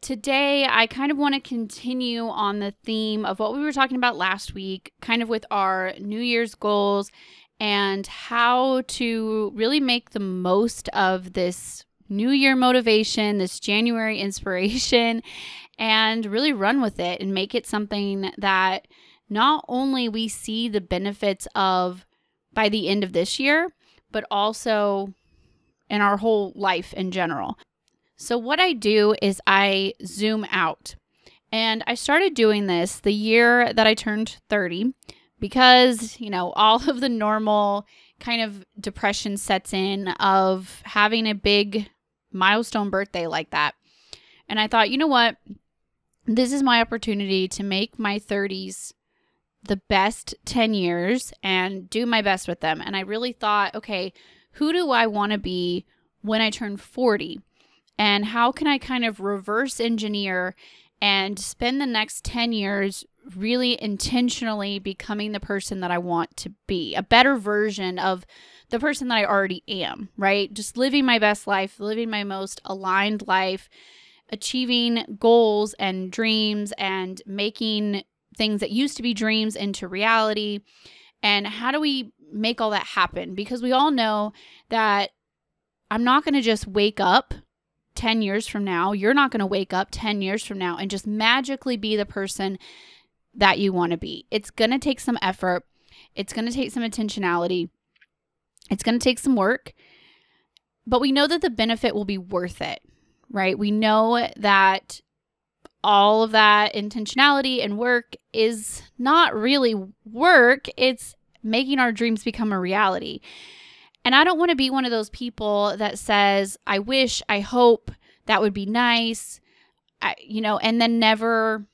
Today, I kind of want to continue on the theme of what we were talking about last week, kind of with our New Year's goals and how to really make the most of this New Year motivation, this January inspiration, and really run with it and make it something that not only we see the benefits of by the end of this year, but also in our whole life in general. So, what I do is I zoom out. And I started doing this the year that I turned 30 because, you know, all of the normal kind of depression sets in of having a big milestone birthday like that. And I thought, you know what? This is my opportunity to make my 30s the best 10 years and do my best with them. And I really thought, okay, who do I want to be when I turn 40? And how can I kind of reverse engineer and spend the next 10 years really intentionally becoming the person that I want to be, a better version of the person that I already am, right? Just living my best life, living my most aligned life, achieving goals and dreams and making things that used to be dreams into reality. And how do we make all that happen? Because we all know that I'm not going to just wake up 10 years from now. You're not going to wake up 10 years from now and just magically be the person that you want to be. It's going to take some effort, it's going to take some intentionality, it's going to take some work, but we know that the benefit will be worth it, right? We know that all of that intentionality and work is not really work, it's making our dreams become a reality. And I don't want to be one of those people that says, I wish, I hope that would be nice, I, you know, and then never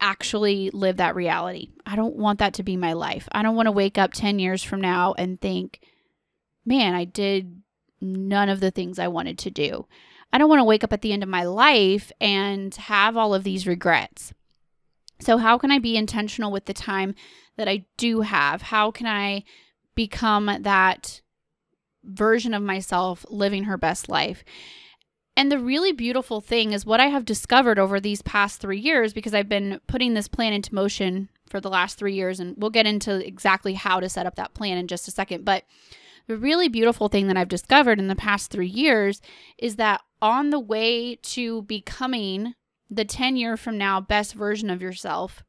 actually live that reality. I don't want that to be my life. I don't want to wake up 10 years from now and think, man, I did none of the things I wanted to do. I don't want to wake up at the end of my life and have all of these regrets. So, how can I be intentional with the time that I do have? How can I become that version of myself living her best life? And the really beautiful thing is what I have discovered over these past three years, because I've been putting this plan into motion for the last three years, and we'll get into exactly how to set up that plan in just a second. But the really beautiful thing that I've discovered in the past three years is that on the way to becoming the 10 year from now best version of yourself,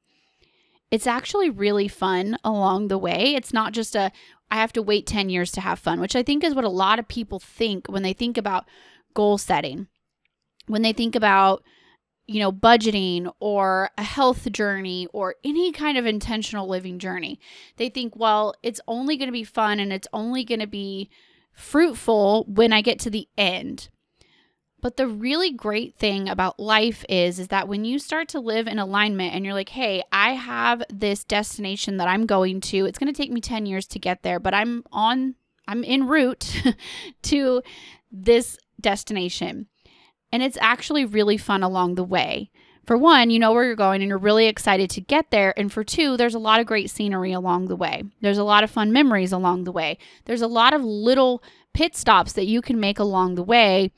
it's actually really fun along the way. It's not just a, I have to wait 10 years to have fun, which I think is what a lot of people think when they think about goal setting. When they think about, you know, budgeting or a health journey or any kind of intentional living journey, they think, well, it's only going to be fun and it's only going to be fruitful when I get to the end. But the really great thing about life is is that when you start to live in alignment and you're like, "Hey, I have this destination that I'm going to. It's going to take me 10 years to get there, but I'm on I'm en route to this destination. And it's actually really fun along the way. For one, you know where you're going and you're really excited to get there. And for two, there's a lot of great scenery along the way. There's a lot of fun memories along the way. There's a lot of little pit stops that you can make along the way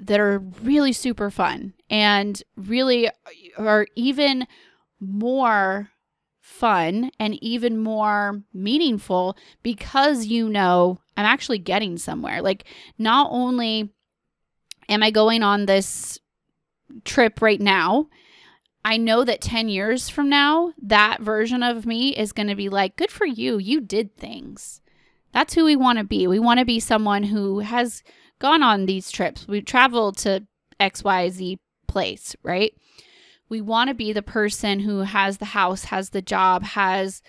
that are really super fun and really are even more fun and even more meaningful because you know I'm actually getting somewhere. Like, not only am I going on this trip right now? I know that 10 years from now, that version of me is going to be like, good for you. You did things. That's who we want to be. We want to be someone who has gone on these trips. We've traveled to XYZ place, right? We want to be the person who has the house, has the job, has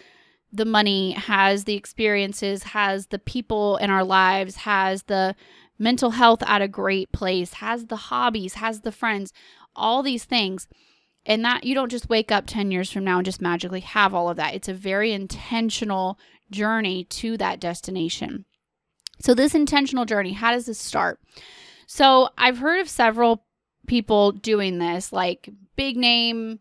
the money, has the experiences, has the people in our lives, has the mental health at a great place, has the hobbies, has the friends, all these things. And that you don't just wake up 10 years from now and just magically have all of that. It's a very intentional journey to that destination. So, this intentional journey, how does this start? So, I've heard of several people doing this, like big name,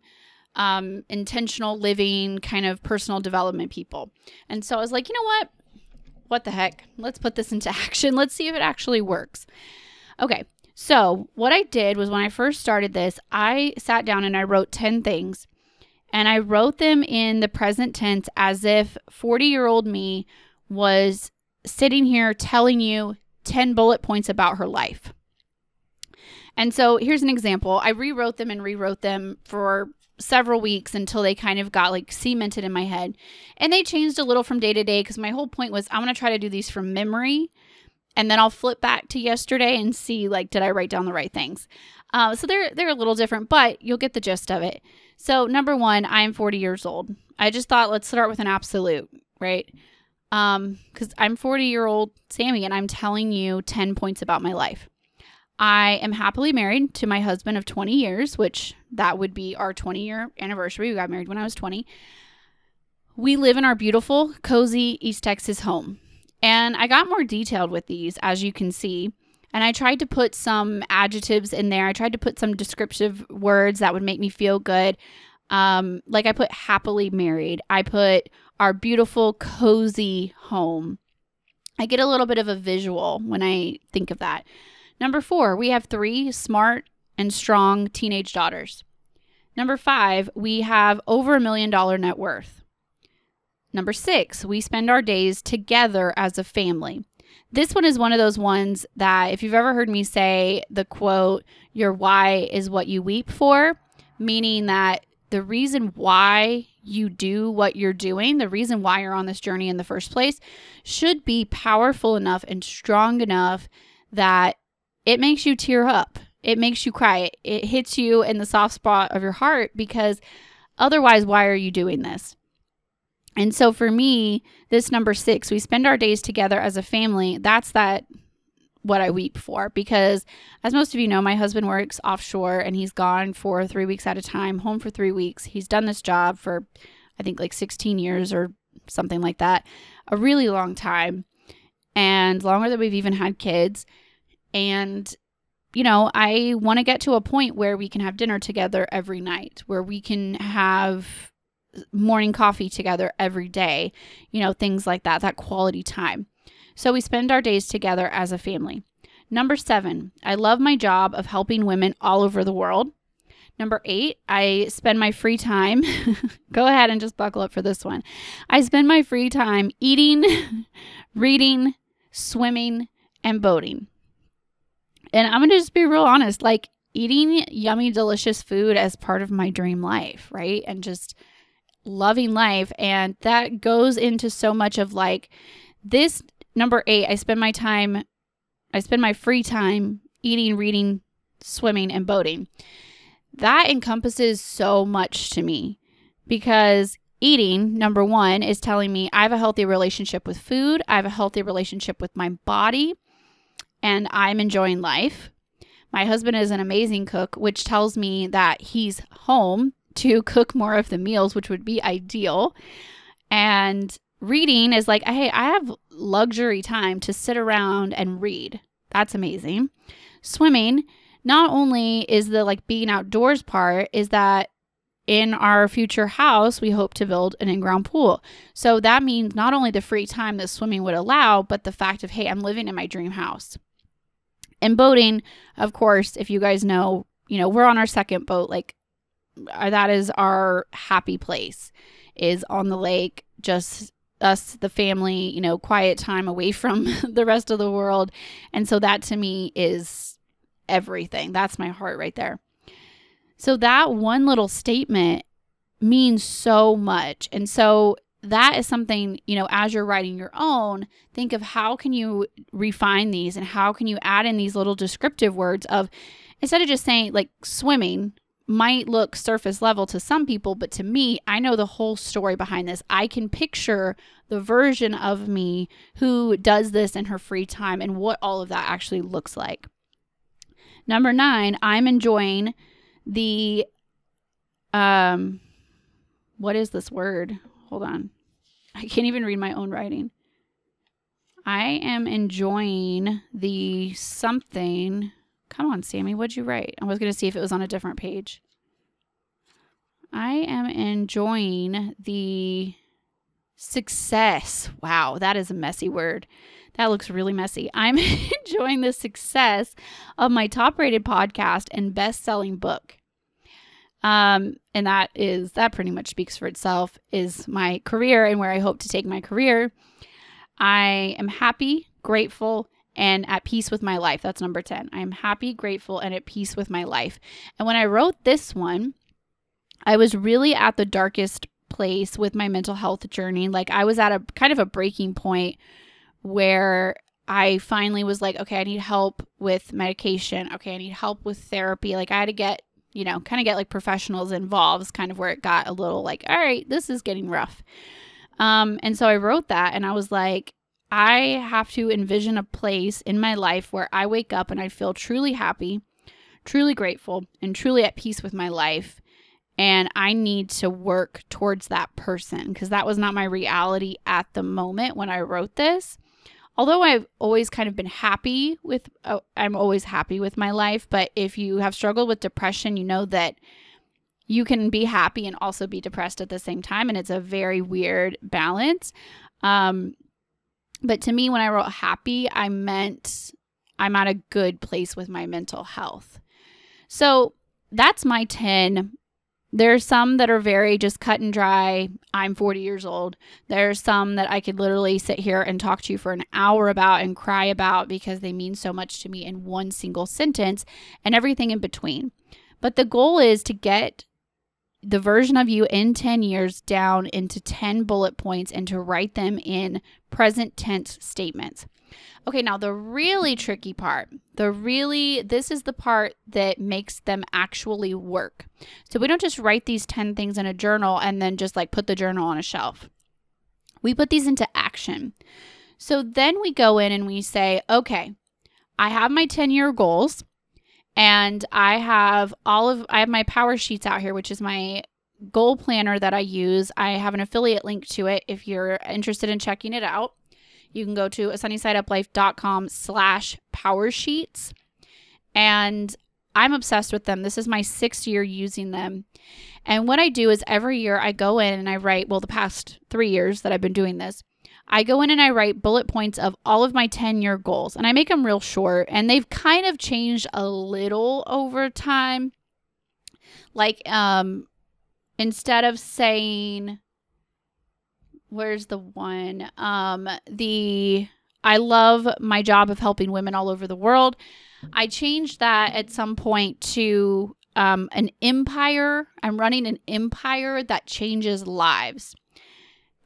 um, intentional living, kind of personal development people. And so I was like, you know what? What the heck? Let's put this into action. Let's see if it actually works. Okay. So, what I did was when I first started this, I sat down and I wrote 10 things. And I wrote them in the present tense as if 40 year old me was sitting here telling you 10 bullet points about her life. And so here's an example. I rewrote them and rewrote them for several weeks until they kind of got like cemented in my head. And they changed a little from day to day because my whole point was I'm going to try to do these from memory and then I'll flip back to yesterday and see like did I write down the right things. Uh, so they're they're a little different, but you'll get the gist of it. So number one, I am 40 years old. I just thought let's start with an absolute, right? Um, because I'm 40 year old Sammy and I'm telling you 10 points about my life. I am happily married to my husband of 20 years, which that would be our 20 year anniversary. We got married when I was 20. We live in our beautiful, cozy East Texas home. And I got more detailed with these, as you can see. And I tried to put some adjectives in there. I tried to put some descriptive words that would make me feel good. Um, like I put happily married, I put our beautiful, cozy home. I get a little bit of a visual when I think of that. Number four, we have three smart and strong teenage daughters. Number five, we have over a million dollar net worth. Number six, we spend our days together as a family. This one is one of those ones that, if you've ever heard me say the quote, your why is what you weep for, meaning that the reason why you do what you're doing, the reason why you're on this journey in the first place, should be powerful enough and strong enough that it makes you tear up. It makes you cry. It hits you in the soft spot of your heart because otherwise, why are you doing this? And so for me, this number six, we spend our days together as a family. That's that what I weep for because, as most of you know, my husband works offshore and he's gone for three weeks at a time, home for three weeks. He's done this job for, I think, like 16 years or something like that, a really long time, and longer than we've even had kids. And, you know, I want to get to a point where we can have dinner together every night, where we can have morning coffee together every day, you know, things like that, that quality time. So we spend our days together as a family. Number seven, I love my job of helping women all over the world. Number eight, I spend my free time. go ahead and just buckle up for this one. I spend my free time eating, reading, swimming, and boating. And I'm going to just be real honest like eating yummy, delicious food as part of my dream life, right? And just loving life. And that goes into so much of like this number eight, I spend my time, I spend my free time eating, reading, swimming, and boating. That encompasses so much to me because eating, number one, is telling me I have a healthy relationship with food, I have a healthy relationship with my body, and I'm enjoying life. My husband is an amazing cook, which tells me that he's home to cook more of the meals, which would be ideal. And reading is like, hey, I have luxury time to sit around and read. That's amazing. Swimming, not only is the like being outdoors part, is that in our future house, we hope to build an in ground pool. So that means not only the free time that swimming would allow, but the fact of, hey, I'm living in my dream house. And boating, of course, if you guys know, you know, we're on our second boat. Like uh, that is our happy place is on the lake, just us, the family, you know, quiet time away from the rest of the world. And so that to me is everything. That's my heart right there. So that one little statement means so much. And so that is something, you know, as you're writing your own, think of how can you refine these and how can you add in these little descriptive words of instead of just saying like swimming might look surface level to some people, but to me, I know the whole story behind this. I can picture the version of me who does this in her free time and what all of that actually looks like. Number nine, I'm enjoying the um what is this word? Hold on. I can't even read my own writing. I am enjoying the something. Come on, Sammy, what'd you write? I was going to see if it was on a different page. I am enjoying the success. Wow, that is a messy word. That looks really messy. I'm enjoying the success of my top rated podcast and best selling book. Um, and that is, that pretty much speaks for itself, is my career and where I hope to take my career. I am happy, grateful, and at peace with my life. That's number 10. I am happy, grateful, and at peace with my life. And when I wrote this one, I was really at the darkest place with my mental health journey. Like I was at a kind of a breaking point where I finally was like, okay, I need help with medication. Okay, I need help with therapy. Like I had to get you know, kind of get like professionals involved kind of where it got a little like, all right, this is getting rough. Um, and so I wrote that and I was like, I have to envision a place in my life where I wake up and I feel truly happy, truly grateful, and truly at peace with my life. And I need to work towards that person because that was not my reality at the moment when I wrote this although I've always kind of been happy with, uh, I'm always happy with my life. But if you have struggled with depression, you know that you can be happy and also be depressed at the same time. And it's a very weird balance. Um, but to me, when I wrote happy, I meant I'm at a good place with my mental health. So that's my 10 there's some that are very just cut and dry. I'm 40 years old. There's some that I could literally sit here and talk to you for an hour about and cry about because they mean so much to me in one single sentence and everything in between. But the goal is to get the version of you in 10 years down into 10 bullet points and to write them in present tense statements. Okay, now the really tricky part, the really, this is the part that makes them actually work. So we don't just write these 10 things in a journal and then just like put the journal on a shelf. We put these into action. So then we go in and we say, okay, I have my 10 year goals and I have all of, I have my power sheets out here, which is my goal planner that I use. I have an affiliate link to it if you're interested in checking it out you can go to sunnysideuplife.com slash power sheets. And I'm obsessed with them. This is my sixth year using them. And what I do is every year I go in and I write, well, the past three years that I've been doing this, I go in and I write bullet points of all of my 10 year goals and I make them real short. And they've kind of changed a little over time. Like, um, instead of saying, where's the one? Um, the I love my job of helping women all over the world. I changed that at some point to um, an empire. I'm running an empire that changes lives.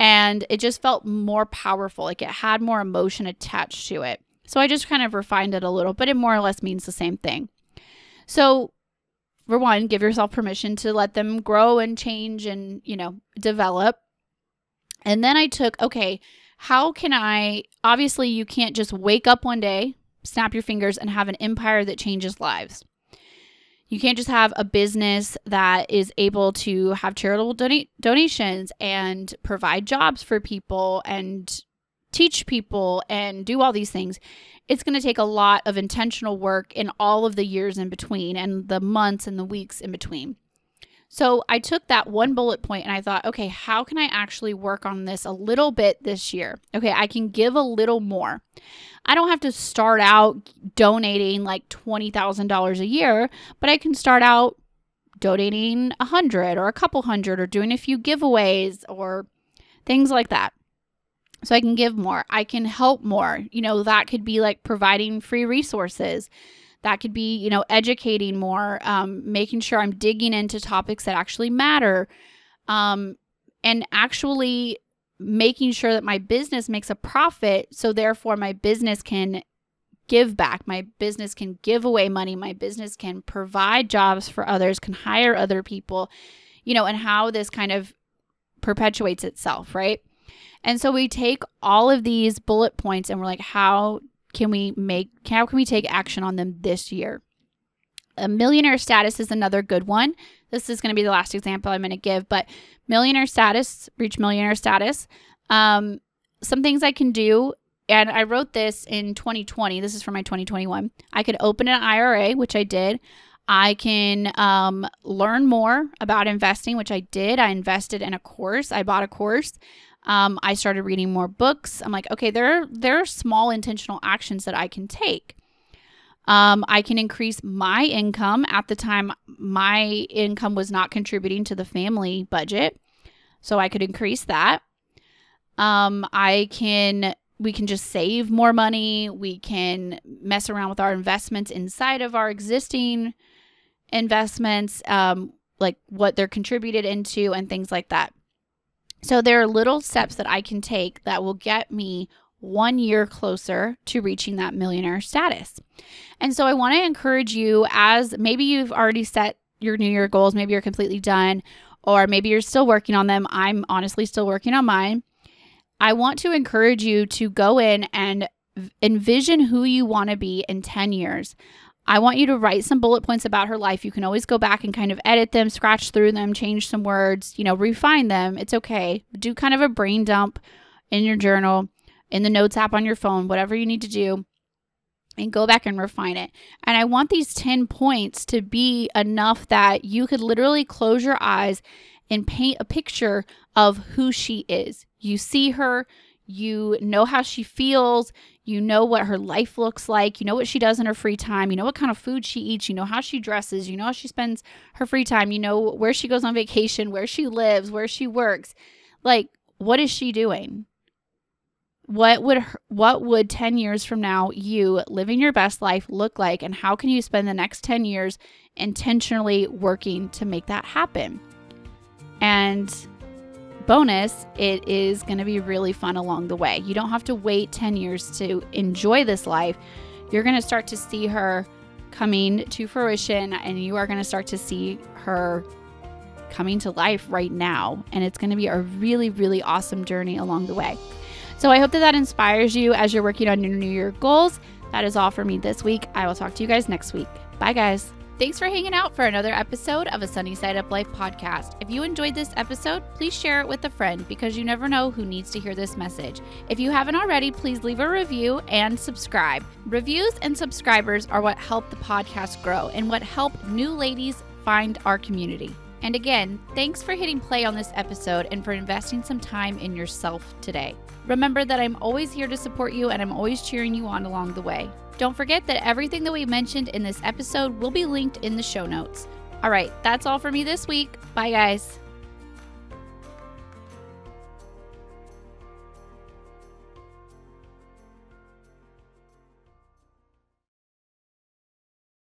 And it just felt more powerful. Like it had more emotion attached to it. So I just kind of refined it a little, but it more or less means the same thing. So, for one, give yourself permission to let them grow and change and, you know, develop. And then I took, okay, how can I, obviously, you can't just wake up one day, snap your fingers, and have an empire that changes lives. You can't just have a business that is able to have charitable donate donations and provide jobs for people and teach people and do all these things. It's going to take a lot of intentional work in all of the years in between and the months and the weeks in between. So I took that one bullet point and I thought, okay, how can I actually work on this a little bit this year? Okay, I can give a little more. I don't have to start out donating like $20,000 a year, but I can start out donating a hundred or a couple hundred or doing a few giveaways or things like that. So I can give more. I can help more. You know, that could be like providing free resources that could be, you know, educating more, um, making sure I'm digging into topics that actually matter, um, and actually making sure that my business makes a profit. So, therefore, my business can give back. My business can give away money. My business can provide jobs for others, can hire other people, you know, and how this kind of perpetuates itself, right? And so we take all of these bullet points and we're like, how can we make how can we take action on them this year? A millionaire status is another good one. this is going to be the last example I'm going to give, but millionaire status, reach millionaire status. Um, some things I can do, and I wrote this in 2020. This is for my 2021. I could open an IRA, which I did. I can um, learn more about investing, which I did. I invested in a course. I bought a course. Um, I started reading more books. I'm like, okay, there there are small intentional actions that I can take. Um, I can increase my income. At the time, my income was not contributing to the family budget, so I could increase that. Um, I can we can just save more money. We can mess around with our investments inside of our existing investments, um, like what they're contributed into and things like that. So there are little steps that I can take that will get me one year closer to reaching that millionaire status. And so I want to encourage you as maybe you've already set your new year goals, maybe you're completely done, or maybe you're still working on them. I'm honestly still working on mine. I want to encourage you to go in and envision who you want to be in 10 years. I want you to write some bullet points about her life. You can always go back and kind of edit them, scratch through them, change some words, you know, refine them. It's okay. Do kind of a brain dump in your journal, in the notes app on your phone, whatever you need to do, and go back and refine it. And I want these 10 points to be enough that you could literally close your eyes and paint a picture of who she is. You see her, you know how she feels, you know what her life looks like. You know what she does in her free time. You know what kind of food she eats. You know how she dresses. You know how she spends her free time. You know where she goes on vacation, where she lives, where she works. Like, what is she doing? What would what would 10 years from now you living your best life look like and how can you spend the next 10 years intentionally working to make that happen? And bonus, it is going to be really fun along the way. You don't have to wait 10 years to enjoy this life. You're going to start to see her coming to fruition and you are going to start to see her coming to life right now. And it's going to be a really, really awesome journey along the way. So I hope that that inspires you as you're working on your New Year goals. That is all for me this week. I will talk to you guys next week. Bye, guys. Thanks for hanging out for another episode of a Sunny Side Up Life podcast. If you enjoyed this episode, please share it with a friend because you never know who needs to hear this message. If you haven't already, please leave a review and subscribe. Reviews and subscribers are what help the podcast grow and what help new ladies find our community. And again, thanks for hitting play on this episode and for investing some time in yourself today. Remember that I'm always here to support you and I'm always cheering you on along the way. Don't forget that everything that we mentioned in this episode will be linked in the show notes. All right, that's all for me this week. Bye, guys.